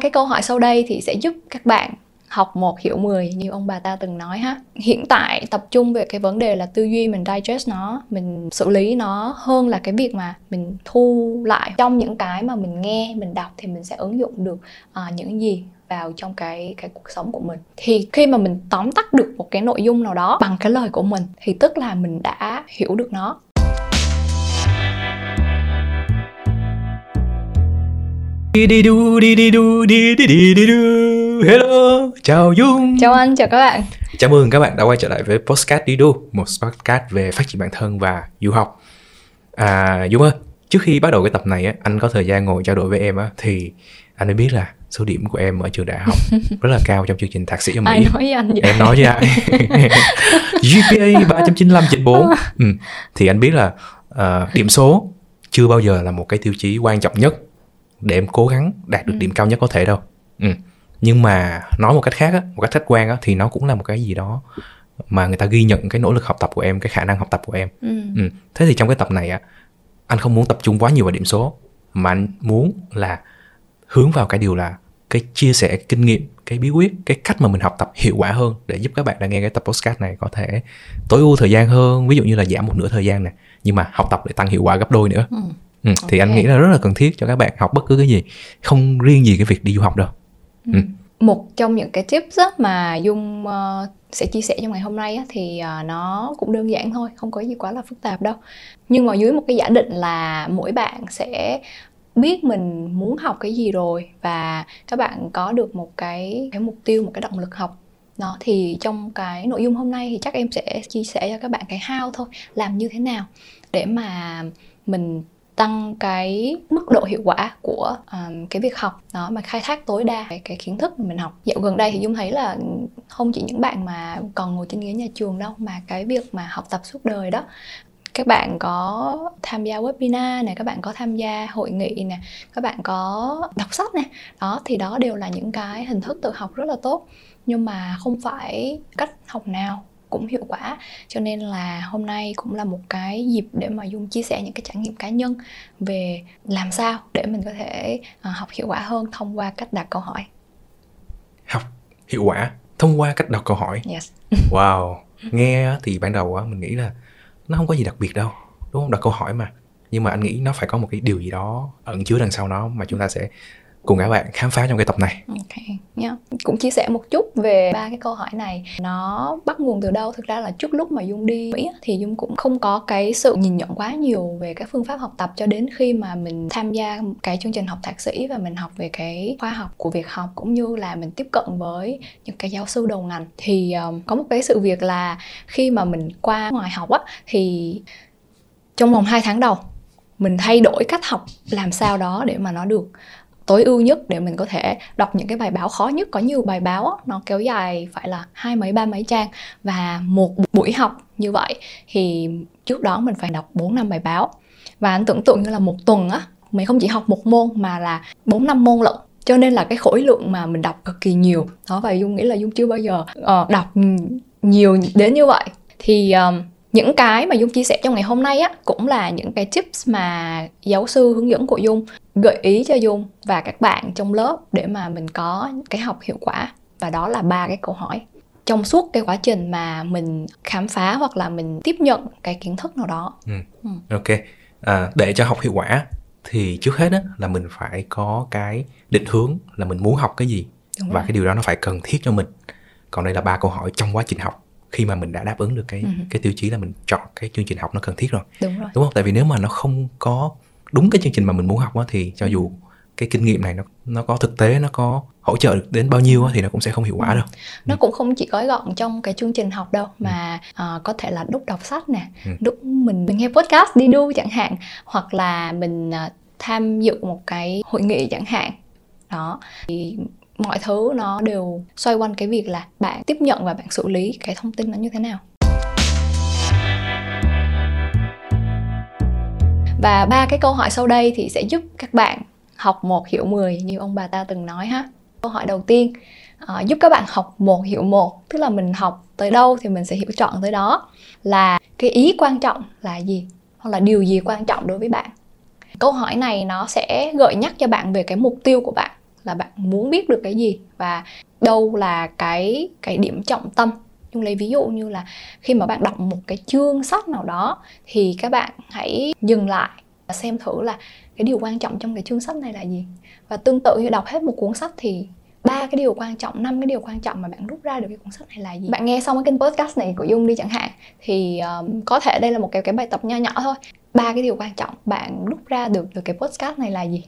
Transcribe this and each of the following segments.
cái câu hỏi sau đây thì sẽ giúp các bạn học một hiểu 10 như ông bà ta từng nói ha. Hiện tại tập trung về cái vấn đề là tư duy mình digest nó, mình xử lý nó hơn là cái việc mà mình thu lại. Trong những cái mà mình nghe, mình đọc thì mình sẽ ứng dụng được uh, những gì vào trong cái cái cuộc sống của mình. Thì khi mà mình tóm tắt được một cái nội dung nào đó bằng cái lời của mình thì tức là mình đã hiểu được nó. Đi đi đu đi đi đu đi đi đi đi đu Hello, chào Dung. Chào anh, chào các bạn. Chào mừng các bạn đã quay trở lại với Postcard Đi Đu Một podcast về phát triển bản thân và du học. À Dung ơi, trước khi bắt đầu cái tập này á, anh có thời gian ngồi trao đổi với em á Thì anh mới biết là số điểm của em ở trường đại học rất là cao trong chương trình thạc sĩ ở Mỹ. Ai nói với anh vậy? Em nói với ai? GPA 3.95 trên 4 ừ. Thì anh biết là uh, điểm số chưa bao giờ là một cái tiêu chí quan trọng nhất để em cố gắng đạt được ừ. điểm cao nhất có thể đâu ừ. nhưng mà nói một cách khác á, một cách khách quan á, thì nó cũng là một cái gì đó mà người ta ghi nhận cái nỗ lực học tập của em cái khả năng học tập của em ừ. Ừ. thế thì trong cái tập này á anh không muốn tập trung quá nhiều vào điểm số mà anh muốn là hướng vào cái điều là cái chia sẻ kinh nghiệm cái bí quyết cái cách mà mình học tập hiệu quả hơn để giúp các bạn đang nghe cái tập podcast này có thể tối ưu thời gian hơn ví dụ như là giảm một nửa thời gian này nhưng mà học tập để tăng hiệu quả gấp đôi nữa ừ. Ừ, okay. thì anh nghĩ là rất là cần thiết cho các bạn học bất cứ cái gì không riêng gì cái việc đi du học đâu ừ. Ừ. một trong những cái tips á, mà dung uh, sẽ chia sẻ trong ngày hôm nay á, thì uh, nó cũng đơn giản thôi không có gì quá là phức tạp đâu nhưng mà dưới một cái giả định là mỗi bạn sẽ biết mình muốn học cái gì rồi và các bạn có được một cái cái mục tiêu một cái động lực học đó thì trong cái nội dung hôm nay thì chắc em sẽ chia sẻ cho các bạn cái how thôi làm như thế nào để mà mình tăng cái mức độ hiệu quả của um, cái việc học đó mà khai thác tối đa cái, cái kiến thức mà mình học. Dạo gần đây thì dung thấy là không chỉ những bạn mà còn ngồi trên ghế nhà trường đâu mà cái việc mà học tập suốt đời đó các bạn có tham gia webinar này các bạn có tham gia hội nghị nè các bạn có đọc sách nè đó thì đó đều là những cái hình thức tự học rất là tốt. Nhưng mà không phải cách học nào cũng hiệu quả. Cho nên là hôm nay cũng là một cái dịp để mà dung chia sẻ những cái trải nghiệm cá nhân về làm sao để mình có thể uh, học hiệu quả hơn thông qua cách đặt câu hỏi. Học hiệu quả thông qua cách đặt câu hỏi. Yes. wow. Nghe thì ban đầu mình nghĩ là nó không có gì đặc biệt đâu đúng không? Đặt câu hỏi mà. Nhưng mà anh nghĩ nó phải có một cái điều gì đó ẩn chứa đằng sau nó mà chúng ta sẽ cùng các bạn khám phá trong cái tập này. Ok, yeah. cũng chia sẻ một chút về ba cái câu hỏi này. Nó bắt nguồn từ đâu? Thực ra là trước lúc mà Dung đi Mỹ thì Dung cũng không có cái sự nhìn nhận quá nhiều về các phương pháp học tập cho đến khi mà mình tham gia cái chương trình học thạc sĩ và mình học về cái khoa học của việc học cũng như là mình tiếp cận với những cái giáo sư đầu ngành thì um, có một cái sự việc là khi mà mình qua ngoài học á thì trong vòng 2 tháng đầu mình thay đổi cách học làm sao đó để mà nó được tối ưu nhất để mình có thể đọc những cái bài báo khó nhất. Có nhiều bài báo nó kéo dài phải là hai mấy ba mấy trang và một buổi học như vậy thì trước đó mình phải đọc 4 năm bài báo. Và anh tưởng tượng như là một tuần á mình không chỉ học một môn mà là 4 năm môn lận. Cho nên là cái khối lượng mà mình đọc cực kỳ nhiều. Đó và dung nghĩ là dung chưa bao giờ uh, đọc nhiều đến như vậy. Thì um, những cái mà dung chia sẻ trong ngày hôm nay á cũng là những cái tips mà giáo sư hướng dẫn của dung gợi ý cho dung và các bạn trong lớp để mà mình có cái học hiệu quả và đó là ba cái câu hỏi trong suốt cái quá trình mà mình khám phá hoặc là mình tiếp nhận cái kiến thức nào đó ừ. Ừ. ok à, để cho học hiệu quả thì trước hết á, là mình phải có cái định hướng là mình muốn học cái gì Đúng và rồi. cái điều đó nó phải cần thiết cho mình còn đây là ba câu hỏi trong quá trình học khi mà mình đã đáp ứng được cái uh-huh. cái tiêu chí là mình chọn cái chương trình học nó cần thiết rồi đúng rồi đúng không tại vì nếu mà nó không có đúng cái chương trình mà mình muốn học á thì cho dù cái kinh nghiệm này nó nó có thực tế nó có hỗ trợ được đến bao nhiêu thì nó cũng sẽ không hiệu quả đâu nó ừ. cũng không chỉ gói gọn trong cái chương trình học đâu mà ừ. uh, có thể là lúc đọc sách nè ừ. lúc mình, mình nghe podcast đi đu chẳng hạn hoặc là mình uh, tham dự một cái hội nghị chẳng hạn đó thì mọi thứ nó đều xoay quanh cái việc là bạn tiếp nhận và bạn xử lý cái thông tin nó như thế nào. Và ba cái câu hỏi sau đây thì sẽ giúp các bạn học một hiểu 10 như ông bà ta từng nói ha. Câu hỏi đầu tiên à, giúp các bạn học một hiểu một tức là mình học tới đâu thì mình sẽ hiểu trọn tới đó là cái ý quan trọng là gì hoặc là điều gì quan trọng đối với bạn? Câu hỏi này nó sẽ gợi nhắc cho bạn về cái mục tiêu của bạn là bạn muốn biết được cái gì và đâu là cái cái điểm trọng tâm. Nhưng lấy ví dụ như là khi mà bạn đọc một cái chương sách nào đó thì các bạn hãy dừng lại và xem thử là cái điều quan trọng trong cái chương sách này là gì. Và tương tự như đọc hết một cuốn sách thì ba cái điều quan trọng năm cái điều quan trọng mà bạn rút ra được cái cuốn sách này là gì. Bạn nghe xong cái kênh podcast này của dung đi chẳng hạn thì um, có thể đây là một cái cái bài tập nho nhỏ thôi. Ba cái điều quan trọng bạn rút ra được từ cái podcast này là gì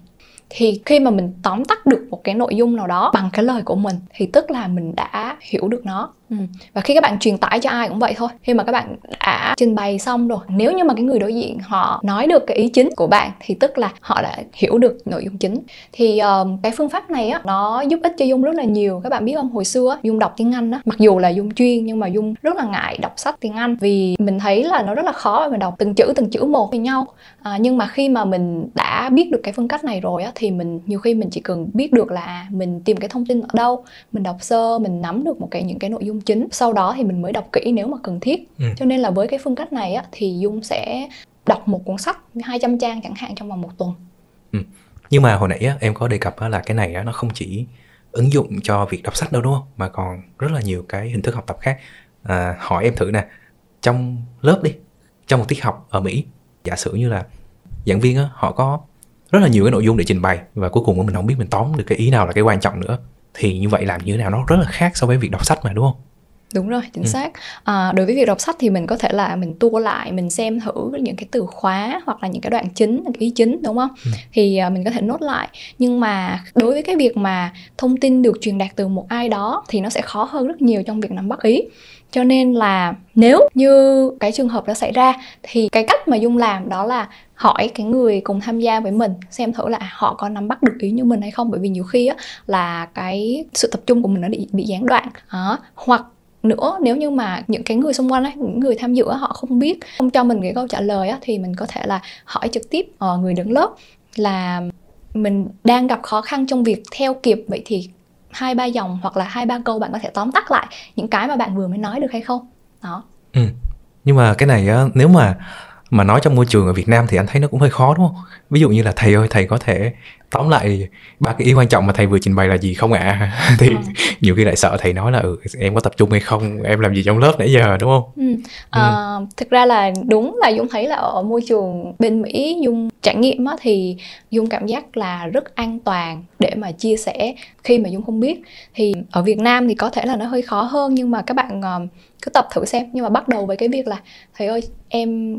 thì khi mà mình tóm tắt được một cái nội dung nào đó bằng cái lời của mình thì tức là mình đã hiểu được nó. Ừ. và khi các bạn truyền tải cho ai cũng vậy thôi. Khi mà các bạn đã trình bày xong rồi nếu như mà cái người đối diện họ nói được cái ý chính của bạn thì tức là họ đã hiểu được nội dung chính. Thì um, cái phương pháp này á nó giúp ích cho dung rất là nhiều. Các bạn biết không? Hồi xưa dung đọc tiếng anh á mặc dù là dung chuyên nhưng mà dung rất là ngại đọc sách tiếng anh vì mình thấy là nó rất là khó mà đọc từng chữ từng chữ một với nhau. À, nhưng mà khi mà mình đã biết được cái phương cách này rồi á thì mình nhiều khi mình chỉ cần biết được là mình tìm cái thông tin ở đâu mình đọc sơ mình nắm được một cái những cái nội dung chính. Sau đó thì mình mới đọc kỹ nếu mà cần thiết. Ừ. cho nên là với cái phương cách này á thì dung sẽ đọc một cuốn sách 200 trang chẳng hạn trong vòng một tuần. Ừ. nhưng mà hồi nãy á, em có đề cập á, là cái này á, nó không chỉ ứng dụng cho việc đọc sách đâu đúng không? Mà còn rất là nhiều cái hình thức học tập khác. À, hỏi em thử nè. Trong lớp đi trong một tiết học ở mỹ giả sử như là giảng viên á, họ có rất là nhiều cái nội dung để trình bày. Và cuối cùng mình không biết mình tóm được cái ý nào là cái quan trọng nữa. Thì như vậy làm như thế nào nó rất là khác so với việc đọc sách mà đúng không? Đúng rồi chính ừ. xác. À, đối với việc đọc sách thì mình có thể là mình tua lại mình xem thử những cái từ khóa hoặc là những cái đoạn chính cái ý chính đúng không? Ừ. thì à, mình có thể nốt lại. Nhưng mà đối với cái việc mà thông tin được truyền đạt từ một ai đó thì nó sẽ khó hơn rất nhiều trong việc nắm bắt ý cho nên là nếu như cái trường hợp đó xảy ra thì cái cách mà dung làm đó là hỏi cái người cùng tham gia với mình xem thử là à, họ có nắm bắt được ý như mình hay không? Bởi vì nhiều khi á là cái sự tập trung của mình nó bị bị gián đoạn. Đó. Hoặc nữa nếu như mà những cái người xung quanh ấy, những người tham dự ấy, họ không biết không cho mình cái câu trả lời á, thì mình có thể là hỏi trực tiếp ờ, người đứng lớp là mình đang gặp khó khăn trong việc theo kịp. Vậy thì hai ba dòng hoặc là hai ba câu bạn có thể tóm tắt lại những cái mà bạn vừa mới nói được hay không đó ừ. nhưng mà cái này á, nếu mà mà nói trong môi trường ở Việt Nam thì anh thấy nó cũng hơi khó đúng không? Ví dụ như là thầy ơi thầy có thể tóm lại ba cái ý quan trọng mà thầy vừa trình bày là gì không ạ? À? thì ừ. nhiều khi lại sợ thầy nói là ừ em có tập trung hay không, em làm gì trong lớp nãy giờ đúng không? Ừ. À, ừ. thực ra là đúng là Dung thấy là ở môi trường bên Mỹ Dung trải nghiệm á, thì Dung cảm giác là rất an toàn để mà chia sẻ khi mà Dung không biết thì ở Việt Nam thì có thể là nó hơi khó hơn nhưng mà các bạn uh, cứ tập thử xem nhưng mà bắt đầu với cái việc là thầy ơi em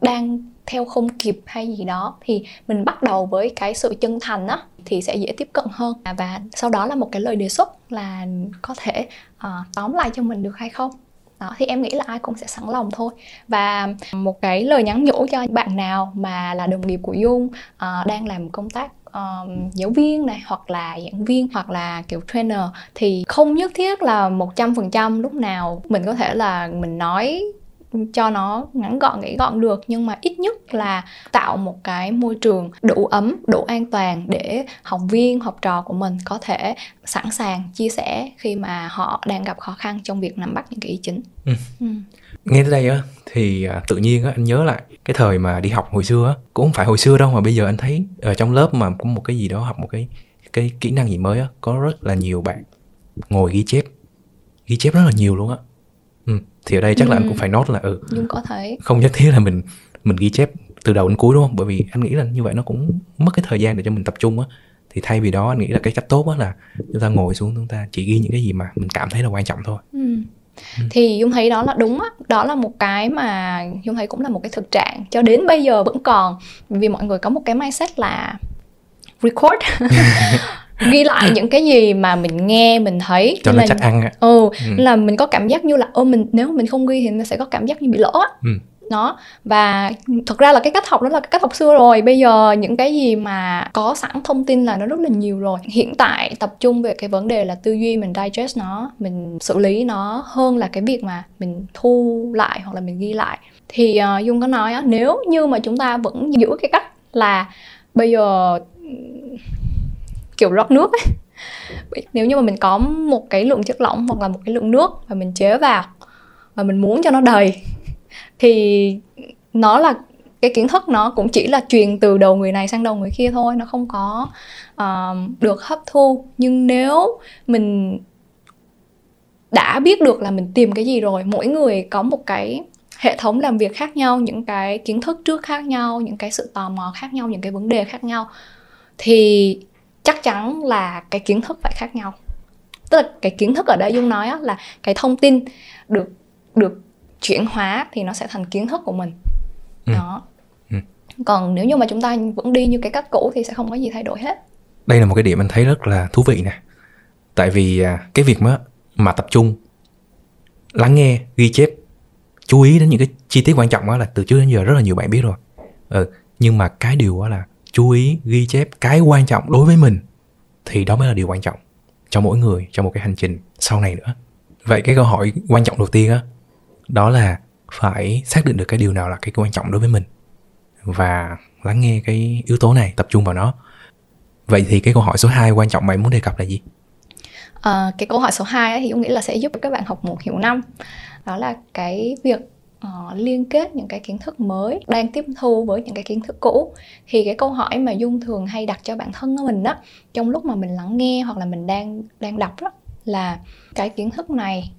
đang theo không kịp hay gì đó thì mình bắt đầu với cái sự chân thành á thì sẽ dễ tiếp cận hơn. À, và sau đó là một cái lời đề xuất là có thể uh, tóm lại cho mình được hay không? Đó thì em nghĩ là ai cũng sẽ sẵn lòng thôi. Và một cái lời nhắn nhủ cho bạn nào mà là đồng nghiệp của dung uh, đang làm công tác um, giáo viên này hoặc là giảng viên hoặc là kiểu trainer thì không nhất thiết là một trăm phần trăm lúc nào mình có thể là mình nói cho nó ngắn gọn nghĩ gọn được nhưng mà ít nhất là tạo một cái môi trường đủ ấm đủ an toàn để học viên học trò của mình có thể sẵn sàng chia sẻ khi mà họ đang gặp khó khăn trong việc nắm bắt những cái ý chính ừ. Ừ. nghe tới đây á thì à, tự nhiên á anh nhớ lại cái thời mà đi học hồi xưa á cũng không phải hồi xưa đâu mà bây giờ anh thấy ở trong lớp mà có một cái gì đó học một cái cái kỹ năng gì mới á có rất là nhiều bạn ngồi ghi chép ghi chép rất là nhiều luôn á ừ thì ở đây chắc ừ. là anh cũng ừ. phải nốt là ừ Dung có thấy không nhất thiết là mình mình ghi chép từ đầu đến cuối đúng không bởi vì anh nghĩ là như vậy nó cũng mất cái thời gian để cho mình tập trung á thì thay vì đó anh nghĩ là cái cách tốt á là chúng ta ngồi xuống chúng ta chỉ ghi những cái gì mà mình cảm thấy là quan trọng thôi ừ. Ừ. thì dung thấy đó là đúng á đó là một cái mà dung thấy cũng là một cái thực trạng cho đến bây giờ vẫn còn vì mọi người có một cái mindset là record ghi lại những cái gì mà mình nghe mình thấy cho nó chắc ăn á. Ừ, ừ. là mình có cảm giác như là ô mình nếu mình không ghi thì nó sẽ có cảm giác như bị lỗ á. Ừ. Nó và thật ra là cái cách học đó là cái cách học xưa rồi. Bây giờ những cái gì mà có sẵn thông tin là nó rất là nhiều rồi. Hiện tại tập trung về cái vấn đề là tư duy mình digest nó mình xử lý nó hơn là cái việc mà mình thu lại hoặc là mình ghi lại. Thì uh, dung có nói á nếu như mà chúng ta vẫn giữ cái cách là bây giờ kiểu rót nước ấy. Nếu như mà mình có một cái lượng chất lỏng hoặc là một cái lượng nước và mình chế vào và mình muốn cho nó đầy thì nó là cái kiến thức nó cũng chỉ là truyền từ đầu người này sang đầu người kia thôi nó không có uh, được hấp thu. Nhưng nếu mình đã biết được là mình tìm cái gì rồi mỗi người có một cái hệ thống làm việc khác nhau những cái kiến thức trước khác nhau những cái sự tò mò khác nhau những cái vấn đề khác nhau thì chắc chắn là cái kiến thức phải khác nhau. Tức là cái kiến thức ở đây dung nói là cái thông tin được được chuyển hóa thì nó sẽ thành kiến thức của mình. Ừ. đó. Ừ. còn nếu như mà chúng ta vẫn đi như cái cách cũ thì sẽ không có gì thay đổi hết. Đây là một cái điểm anh thấy rất là thú vị nè. Tại vì à, cái việc mà mà tập trung lắng nghe ghi chép chú ý đến những cái chi tiết quan trọng đó là từ trước đến giờ rất là nhiều bạn biết rồi. Ừ, nhưng mà cái điều đó là chú ý ghi chép cái quan trọng đối với mình thì đó mới là điều quan trọng cho mỗi người cho một cái hành trình sau này nữa. Vậy cái câu hỏi quan trọng đầu tiên á đó là phải xác định được cái điều nào là cái quan trọng đối với mình và lắng nghe cái yếu tố này tập trung vào nó. Vậy thì cái câu hỏi số 2 quan trọng mà muốn đề cập là gì? À, cái câu hỏi số 2 thì cũng nghĩ là sẽ giúp các bạn học một hiểu năm. Đó là cái việc uh, liên kết những cái kiến thức mới đang tiếp thu với những cái kiến thức cũ thì cái câu hỏi mà dung thường hay đặt cho bản thân của mình đó trong lúc mà mình lắng nghe hoặc là mình đang đang đọc đó là cái kiến thức này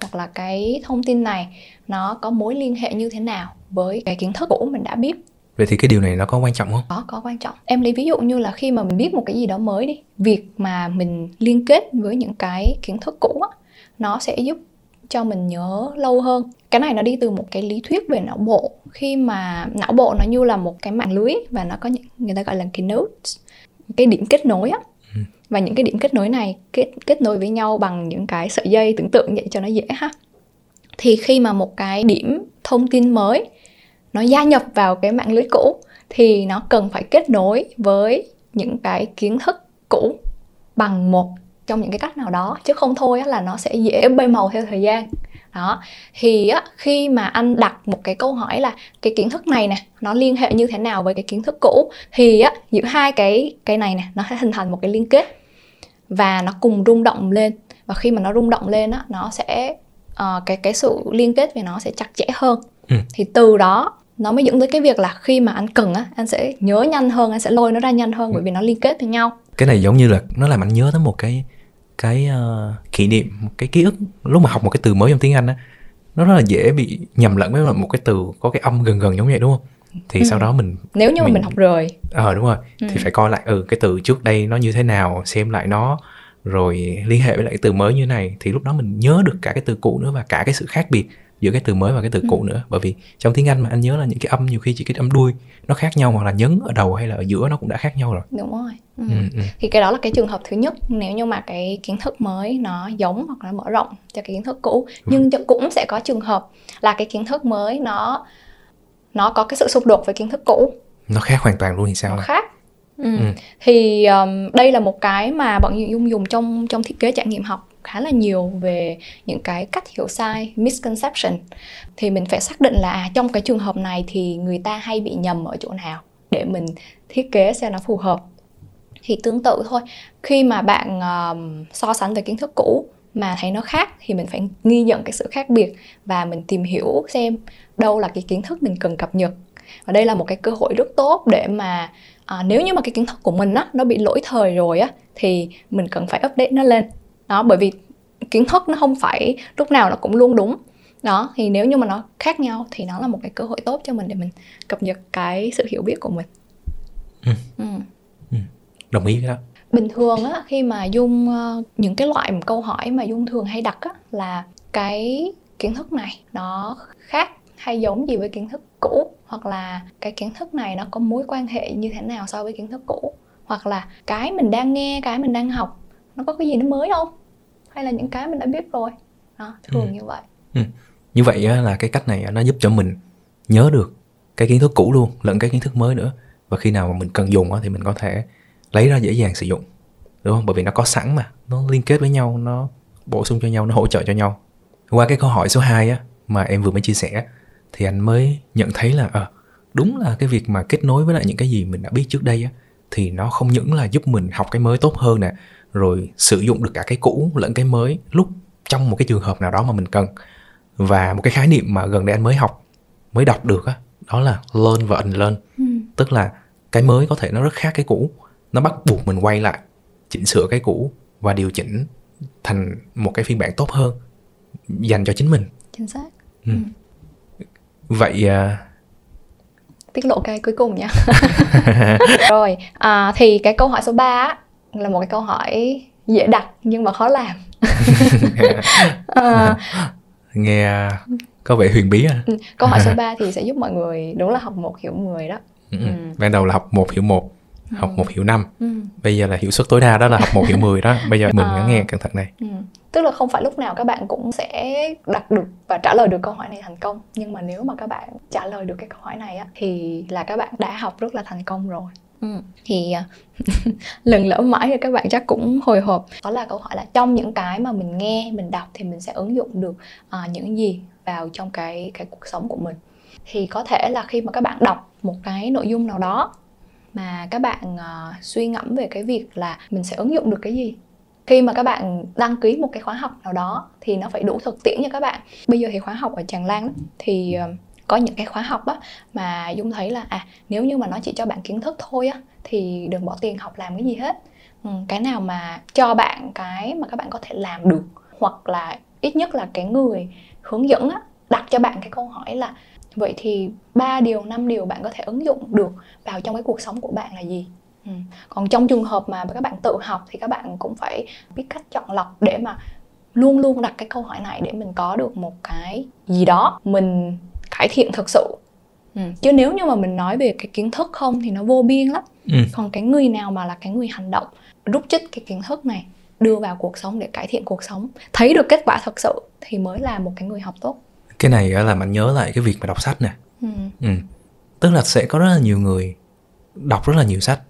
hoặc là cái thông tin này nó có mối liên hệ như thế nào với cái kiến thức cũ mình đã biết Vậy thì cái điều này nó có quan trọng không? Có, có quan trọng. Em lấy ví dụ như là khi mà mình biết một cái gì đó mới đi, việc mà mình liên kết với những cái kiến thức cũ á, nó sẽ giúp cho mình nhớ lâu hơn. Cái này nó đi từ một cái lý thuyết về não bộ. Khi mà não bộ nó như là một cái mạng lưới và nó có những người ta gọi là cái nodes cái điểm kết nối á. Ừ. và những cái điểm kết nối này kết kết nối với nhau bằng những cái sợi dây tưởng tượng vậy cho nó dễ ha. Thì khi mà một cái điểm thông tin mới nó gia nhập vào cái mạng lưới cũ thì nó cần phải kết nối với những cái kiến thức cũ bằng một trong những cái cách nào đó chứ không thôi là nó sẽ dễ bay màu theo thời gian đó thì á, khi mà anh đặt một cái câu hỏi là cái kiến thức này nè nó liên hệ như thế nào với cái kiến thức cũ thì á, giữa hai cái cái này nè nó sẽ hình thành một cái liên kết và nó cùng rung động lên và khi mà nó rung động lên á, nó sẽ uh, cái cái sự liên kết về nó sẽ chặt chẽ hơn ừ. thì từ đó nó mới dẫn tới cái việc là khi mà anh cần á anh sẽ nhớ nhanh hơn anh sẽ lôi nó ra nhanh hơn ừ. bởi vì nó liên kết với nhau cái này giống như là nó làm anh nhớ tới một cái cái uh, kỷ niệm một cái ký ức lúc mà học một cái từ mới trong tiếng anh á nó rất là dễ bị nhầm lẫn với một cái từ có cái âm gần gần giống vậy đúng không? Thì ừ. sau đó mình nếu như mình, mình học rồi. Ờ à, đúng rồi. Ừ. thì phải coi lại ừ cái từ trước đây nó như thế nào xem lại nó rồi liên hệ với lại cái từ mới như này. Thì lúc đó mình nhớ được cả cái từ cũ nữa và cả cái sự khác biệt giữa cái từ mới và cái từ ừ. cũ nữa. Bởi vì trong tiếng Anh mà anh nhớ là những cái âm nhiều khi chỉ cái âm đuôi nó khác nhau hoặc là nhấn ở đầu hay là ở giữa nó cũng đã khác nhau rồi. Đúng rồi. Ừ. Ừ, ừ. thì cái đó là cái trường hợp thứ nhất nếu như mà cái kiến thức mới nó giống hoặc là mở rộng cho cái kiến thức cũ. Nhưng cũng sẽ có trường hợp là cái kiến thức mới nó nó có cái sự xung đột với kiến thức cũ. Nó khác hoàn toàn luôn thì sao nó khác Ừ. Ừ. thì um, đây là một cái mà bọn dung dùng trong trong thiết kế trải nghiệm học khá là nhiều về những cái cách hiểu sai misconception thì mình phải xác định là à, trong cái trường hợp này thì người ta hay bị nhầm ở chỗ nào để mình thiết kế xem nó phù hợp thì tương tự thôi khi mà bạn um, so sánh về kiến thức cũ mà thấy nó khác thì mình phải ghi nhận cái sự khác biệt và mình tìm hiểu xem đâu là cái kiến thức mình cần cập nhật và đây là một cái cơ hội rất tốt để mà à, nếu như mà cái kiến thức của mình á nó bị lỗi thời rồi á thì mình cần phải update nó lên đó bởi vì kiến thức nó không phải lúc nào nó cũng luôn đúng đó thì nếu như mà nó khác nhau thì nó là một cái cơ hội tốt cho mình để mình cập nhật cái sự hiểu biết của mình ừ. Ừ. Ừ. đồng ý với đó bình thường á khi mà dung ờ, những cái loại câu hỏi mà dung thường hay đặt á là cái kiến thức này nó khác hay giống gì với kiến thức cũ? Hoặc là cái kiến thức này nó có mối quan hệ như thế nào so với kiến thức cũ? Hoặc là cái mình đang nghe cái mình đang học nó có cái gì nó mới không? Hay là những cái mình đã biết rồi? Đó thường ừ. như vậy. Ừ. như vậy là cái cách này nó giúp cho mình nhớ được cái kiến thức cũ luôn lẫn cái kiến thức mới nữa. Và khi nào mà mình cần dùng thì mình có thể lấy ra dễ dàng sử dụng đúng không? Bởi vì nó có sẵn mà nó liên kết với nhau nó bổ sung cho nhau nó hỗ trợ cho nhau. Qua cái câu hỏi số 2 á mà em vừa mới chia sẻ thì anh mới nhận thấy là ờ à, đúng là cái việc mà kết nối với lại những cái gì mình đã biết trước đây á thì nó không những là giúp mình học cái mới tốt hơn nè rồi sử dụng được cả cái cũ lẫn cái mới lúc trong một cái trường hợp nào đó mà mình cần. Và một cái khái niệm mà gần đây anh mới học mới đọc được á đó là learn và unlearn. Ừ. tức là cái mới có thể nó rất khác cái cũ nó bắt buộc mình quay lại chỉnh sửa cái cũ và điều chỉnh thành một cái phiên bản tốt hơn dành cho chính mình. Chính xác. Ừ. vậy à, tiết lộ cái cuối cùng nha rồi à, thì cái câu hỏi số 3 là một cái câu hỏi dễ đặt nhưng mà khó làm à, nghe có vẻ huyền bí à ừ, câu hỏi số 3 thì sẽ giúp mọi người đúng là học một hiểu 10 đó ừ. ừ. ban đầu là học một hiểu một học một hiểu năm ừ. bây giờ là hiệu suất tối đa đó là học một hiểu 10 đó bây giờ mình à. nghe cẩn thận này ừ. Tức là không phải lúc nào các bạn cũng sẽ đặt được và trả lời được câu hỏi này thành công. Nhưng mà nếu mà các bạn trả lời được cái câu hỏi này á thì là các bạn đã học rất là thành công rồi. Ừ. thì à, lần lỡ mãi thì các bạn chắc cũng hồi hộp. Đó là câu hỏi là trong những cái mà mình nghe mình đọc thì mình sẽ ứng dụng được uh, những gì vào trong cái cái cuộc sống của mình. Thì có thể là khi mà các bạn đọc một cái nội dung nào đó mà các bạn uh, suy ngẫm về cái việc là mình sẽ ứng dụng được cái gì khi mà các bạn đăng ký một cái khóa học nào đó thì nó phải đủ thực tiễn cho các bạn. Bây giờ thì khóa học ở tràng lan đó, thì ờ, có những cái khóa học á mà dung thấy là à nếu như mà nó chỉ cho bạn kiến thức thôi á thì đừng bỏ tiền học làm cái gì hết. Ừ, cái nào mà cho bạn cái mà các bạn có thể làm được hoặc là ít nhất là cái người hướng dẫn á đặt cho bạn cái câu hỏi là vậy thì ba điều năm điều bạn có thể ứng dụng được vào trong cái cuộc sống của bạn là gì? Ừ. còn trong trường hợp mà các bạn tự học thì các bạn cũng phải biết cách chọn lọc để mà luôn luôn đặt cái câu hỏi này để mình có được một cái gì đó mình cải thiện thực sự ừ. chứ nếu như mà mình nói về cái kiến thức không thì nó vô biên lắm ừ. còn cái người nào mà là cái người hành động rút chích cái kiến thức này đưa vào cuộc sống để cải thiện cuộc sống thấy được kết quả thật sự thì mới là một cái người học tốt cái này là mình nhớ lại cái việc mà đọc sách nè ừ. Ừ. tức là sẽ có rất là nhiều người đọc rất là nhiều sách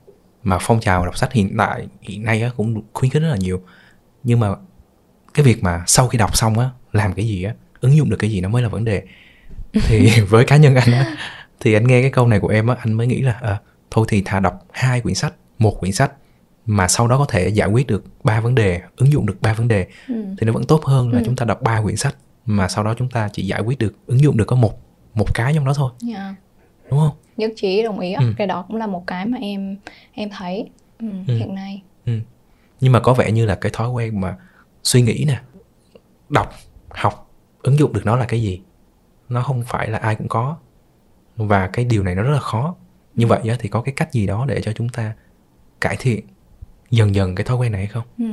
mà phong trào đọc sách hiện tại hiện nay cũng khuyến khích rất là nhiều nhưng mà cái việc mà sau khi đọc xong á làm cái gì á ứng dụng được cái gì nó mới là vấn đề thì với cá nhân anh á thì anh nghe cái câu này của em á anh mới nghĩ là à, thôi thì thà đọc hai quyển sách một quyển sách mà sau đó có thể giải quyết được ba vấn đề ứng dụng được ba vấn đề ừ. thì nó vẫn tốt hơn là ừ. chúng ta đọc ba quyển sách mà sau đó chúng ta chỉ giải quyết được ứng dụng được có một một cái trong đó thôi yeah. Đúng không? Nhất trí đồng ý ừ. cái đó cũng là một cái mà em em thấy. Ừ, ừ. hiện nay. Ừ. nhưng mà có vẻ như là cái thói quen mà suy nghĩ nè đọc học ứng dụng được nó là cái gì? Nó không phải là ai cũng có. Và cái điều này nó rất là khó. Như vậy thì có cái cách gì đó để cho chúng ta cải thiện dần dần cái thói quen này hay không? Ừ.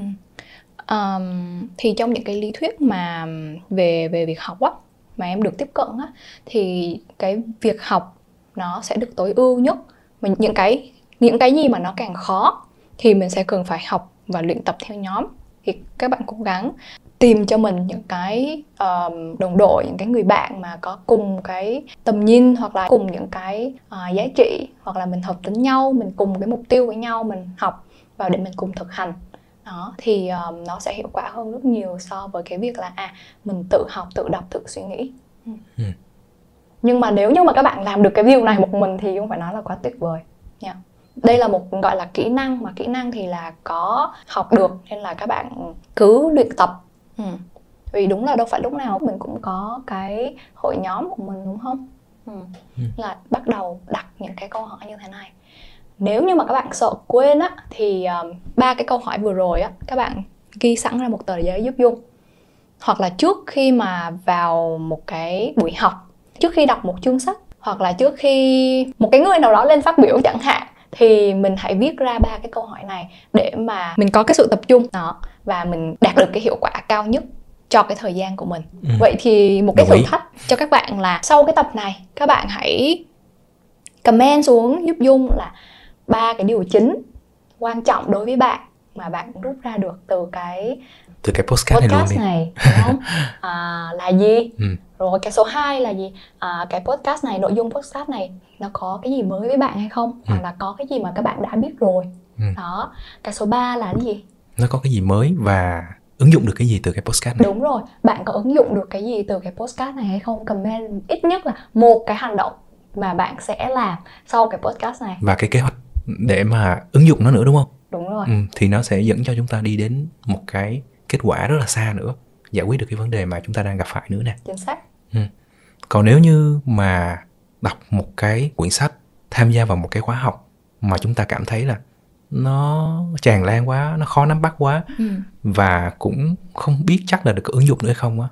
um, thì trong những cái lý thuyết mà về về việc học á mà em được tiếp cận á thì cái việc học nó sẽ được tối ưu nhất. Mà những cái những cái gì mà nó càng khó thì mình sẽ cần phải học và luyện tập theo nhóm. Thì các bạn cố gắng tìm cho mình những cái um, đồng đội những cái người bạn mà có cùng cái tầm nhìn hoặc là cùng những cái uh, giá trị hoặc là mình hợp tính nhau mình cùng cái mục tiêu với nhau mình học và để mình cùng thực hành. Đó thì um, nó sẽ hiệu quả hơn rất nhiều so với cái việc là à mình tự học tự đọc tự suy nghĩ. Ừ. ừ. Nhưng mà nếu như mà các bạn làm được cái điều này một mình thì không phải nói là quá tuyệt vời nha yeah đây là một gọi là kỹ năng mà kỹ năng thì là có học được nên là các bạn cứ luyện tập ừ. vì đúng là đâu phải lúc nào mình cũng có cái hội nhóm của mình đúng không ừ. Ừ. là bắt đầu đặt những cái câu hỏi như thế này nếu như mà các bạn sợ quên á thì um, ba cái câu hỏi vừa rồi á các bạn ghi sẵn ra một tờ giấy giúp dung hoặc là trước khi mà vào một cái buổi học trước khi đọc một chương sách hoặc là trước khi một cái người nào đó lên phát biểu chẳng hạn thì mình hãy viết ra ba cái câu hỏi này để mà mình có cái sự tập trung đó và mình đạt được cái hiệu quả cao nhất cho cái thời gian của mình ừ. vậy thì một cái thử thách cho các bạn là sau cái tập này các bạn hãy comment xuống giúp dung là ba cái điều chính quan trọng đối với bạn mà bạn rút ra được từ cái từ cái podcast, podcast này, này đúng không? à, là gì ừ. Rồi cái số 2 là gì? À, cái podcast này nội dung podcast này nó có cái gì mới với bạn hay không? Ừ. hoặc là có cái gì mà các bạn đã biết rồi? Ừ. đó cái số 3 là cái gì? Nó có cái gì mới và ứng dụng được cái gì từ cái postcard này? Đúng rồi. Bạn có ứng dụng được cái gì từ cái postcard này hay không? Comment ít nhất là một cái hành động mà bạn sẽ làm sau cái podcast này. Và cái kế hoạch để mà ứng dụng nó nữa đúng không? Đúng rồi. Ừ, thì nó sẽ dẫn cho chúng ta đi đến một cái kết quả rất là xa nữa giải quyết được cái vấn đề mà chúng ta đang gặp phải nữa nè. Chính xác ừ. còn nếu như mà đọc một cái quyển sách tham gia vào một cái khóa học mà chúng ta cảm thấy là nó tràn lan quá nó khó nắm bắt quá ừ. và cũng không biết chắc là được ứng dụng nữa hay không á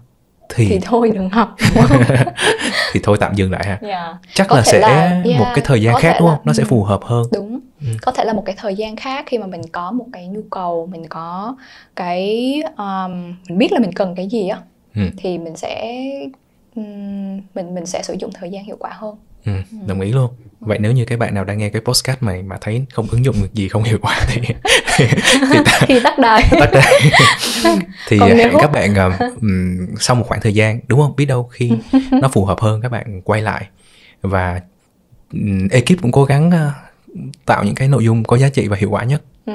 thì thì thôi đừng học thì thôi tạm dừng lại ha yeah. chắc Có là sẽ là- yeah, một cái thời gian khác đúng là- không nó sẽ ừ. phù hợp hơn đúng Ừ. có thể là một cái thời gian khác khi mà mình có một cái nhu cầu mình có cái um, mình biết là mình cần cái gì á Ừ. thì mình sẽ mình mình sẽ sử dụng thời gian hiệu quả hơn. Ừ, đồng ý luôn. Vậy nếu như các bạn nào đang nghe cái podcast này mà thấy không ứng dụng được gì không hiệu quả thì thì ta, khi tắt đài tắt thì Còn nếu- các bạn ừm, sau một khoảng thời gian đúng không? Biết đâu khi nó phù hợp hơn các bạn quay lại. Và ừm, ekip cũng cố gắng ờ, tạo những cái nội dung có giá trị và hiệu quả nhất. Ừ.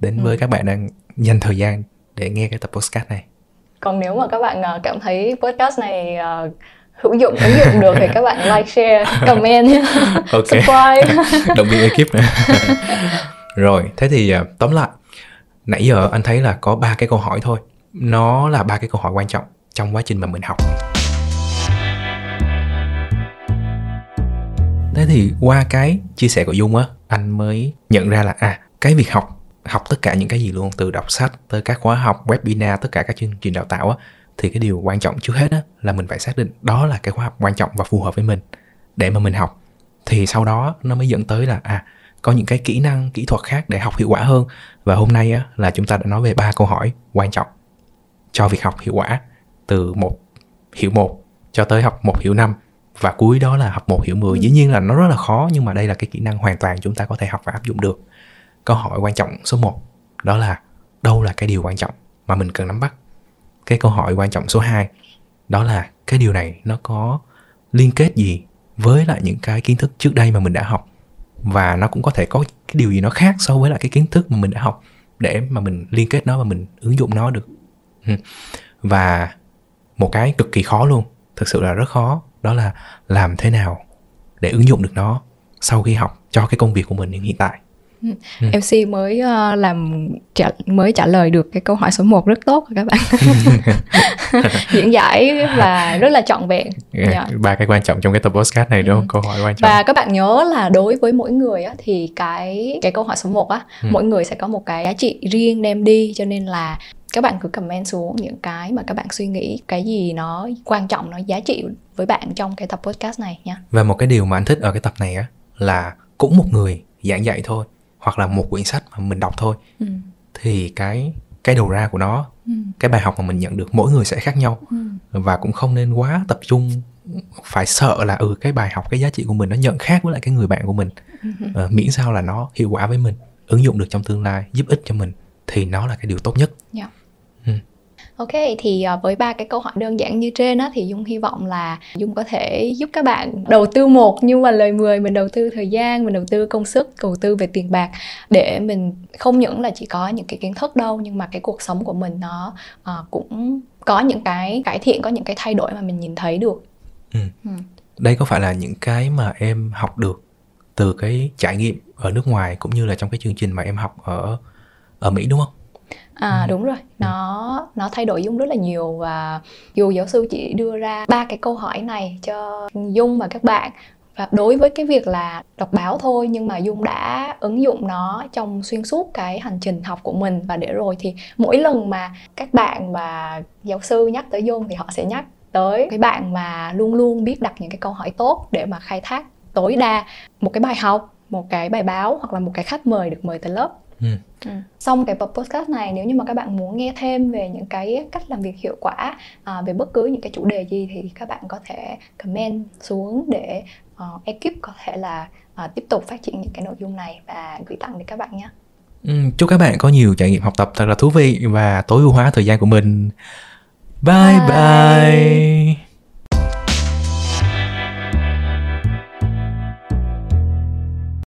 đến với các bạn đang dành thời gian để nghe cái tập podcast này còn nếu mà các bạn ờ, cảm thấy podcast này ờ, hữu dụng ứng dụng được thì các bạn like share comment subscribe. Động viên ekip nữa rồi thế thì à, tóm lại nãy giờ anh thấy là có ba cái câu hỏi thôi. Nó là ba cái câu hỏi quan trọng trong quá trình mà mình học. Thế thì qua cái chia sẻ của dung á anh mới nhận ra là à cái việc học học tất cả những cái gì luôn từ đọc sách tới các khóa học webinar tất cả các chương trình đào tạo á thì cái điều quan trọng trước hết á là mình phải xác định đó là cái khóa học quan trọng và phù hợp với mình để mà mình học. Thì sau đó nó mới dẫn tới là à có những cái kỹ năng kỹ thuật khác để học hiệu quả hơn. Và hôm nay á là chúng ta đã nói về ba câu hỏi quan trọng cho việc học hiệu quả từ một hiểu một cho tới học một hiểu năm. Và cuối đó là học một hiểu 10 dĩ nhiên là nó rất là khó nhưng mà đây là cái kỹ năng hoàn toàn chúng ta có thể học và áp dụng được câu hỏi quan trọng số 1 đó là đâu là cái điều quan trọng mà mình cần nắm bắt? Cái câu hỏi quan trọng số 2 đó là cái điều này nó có liên kết gì với lại những cái kiến thức trước đây mà mình đã học? Và nó cũng có thể có cái điều gì nó khác so với lại cái kiến thức mà mình đã học để mà mình liên kết nó và mình ứng dụng nó được? Và một cái cực kỳ khó luôn, thực sự là rất khó, đó là làm thế nào để ứng dụng được nó sau khi học cho cái công việc của mình hiện tại? MC mới ờ, làm trả, mới trả lời được cái câu hỏi số 1 rất tốt các bạn. Diễn giải và rất là trọn vẹn. Dạ. ba cái quan trọng trong cái tập podcast này đúng không? Ừ. câu hỏi quan trọng. Và các bạn nhớ là đối với mỗi người á, thì cái cái câu hỏi số 1 á Ừ. mỗi người sẽ có một cái giá trị riêng đem đi. Cho nên là các bạn cứ comment xuống những cái mà các bạn suy nghĩ cái gì nó quan trọng nó giá trị với bạn trong cái tập podcast này nha. Và một cái điều mà anh thích ở cái tập này á là cũng một người giảng dạy thôi hoặc là một quyển sách mà mình đọc thôi ừ. thì cái cái đầu ra của nó Ừ. cái bài học mà mình nhận được mỗi người sẽ khác nhau Ừ. và cũng không nên quá tập trung phải sợ là ừ cái bài học cái giá trị của mình nó nhận khác với lại cái người bạn của mình Ờ, miễn sao là nó hiệu quả với mình ứng dụng được trong tương lai giúp ích cho mình thì nó là cái điều tốt nhất Dạ. Ok thì à, với ba cái câu hỏi đơn giản như trên á thì Dung hy vọng là Dung có thể giúp các bạn đầu tư một nhưng mà lời 10 mình đầu tư thời gian, mình đầu tư công sức, đầu tư về tiền bạc để mình không những là chỉ có những cái kiến thức đâu nhưng mà cái cuộc sống của mình nó à, cũng có những cái cải thiện, có những cái thay đổi mà mình nhìn thấy được. Ừ. Ừ. đây có phải là những cái mà em học được từ cái trải nghiệm ở nước ngoài cũng như là trong cái chương trình mà em học ở ở Mỹ đúng không? À đúng rồi, nó nó thay đổi Dung rất là nhiều và dù giáo sư chỉ đưa ra ba cái câu hỏi này cho Dung và các bạn và đối với cái việc là đọc báo thôi nhưng mà Dung đã ứng dụng nó trong xuyên suốt cái hành trình học của mình. Và để rồi thì mỗi lần mà các bạn và giáo sư nhắc tới Dung thì họ sẽ nhắc tới cái bạn mà luôn luôn biết đặt những cái câu hỏi tốt để mà khai thác tối đa một cái bài học, một cái bài báo hoặc là một cái khách mời được mời tới lớp Ừ. Ừ. Xong cái podcast này nếu như mà các bạn muốn nghe thêm về những cái cách làm việc hiệu quả à, về bất cứ những cái chủ đề gì thì các bạn có thể comment xuống để uh, ekip có thể là à, tiếp tục phát triển những cái nội dung này và gửi tặng đến các bạn nhé. Ừ, chúc các bạn có nhiều trải nghiệm học tập thật là thú vị và tối ưu hóa thời gian của mình. Bye Bye. bye.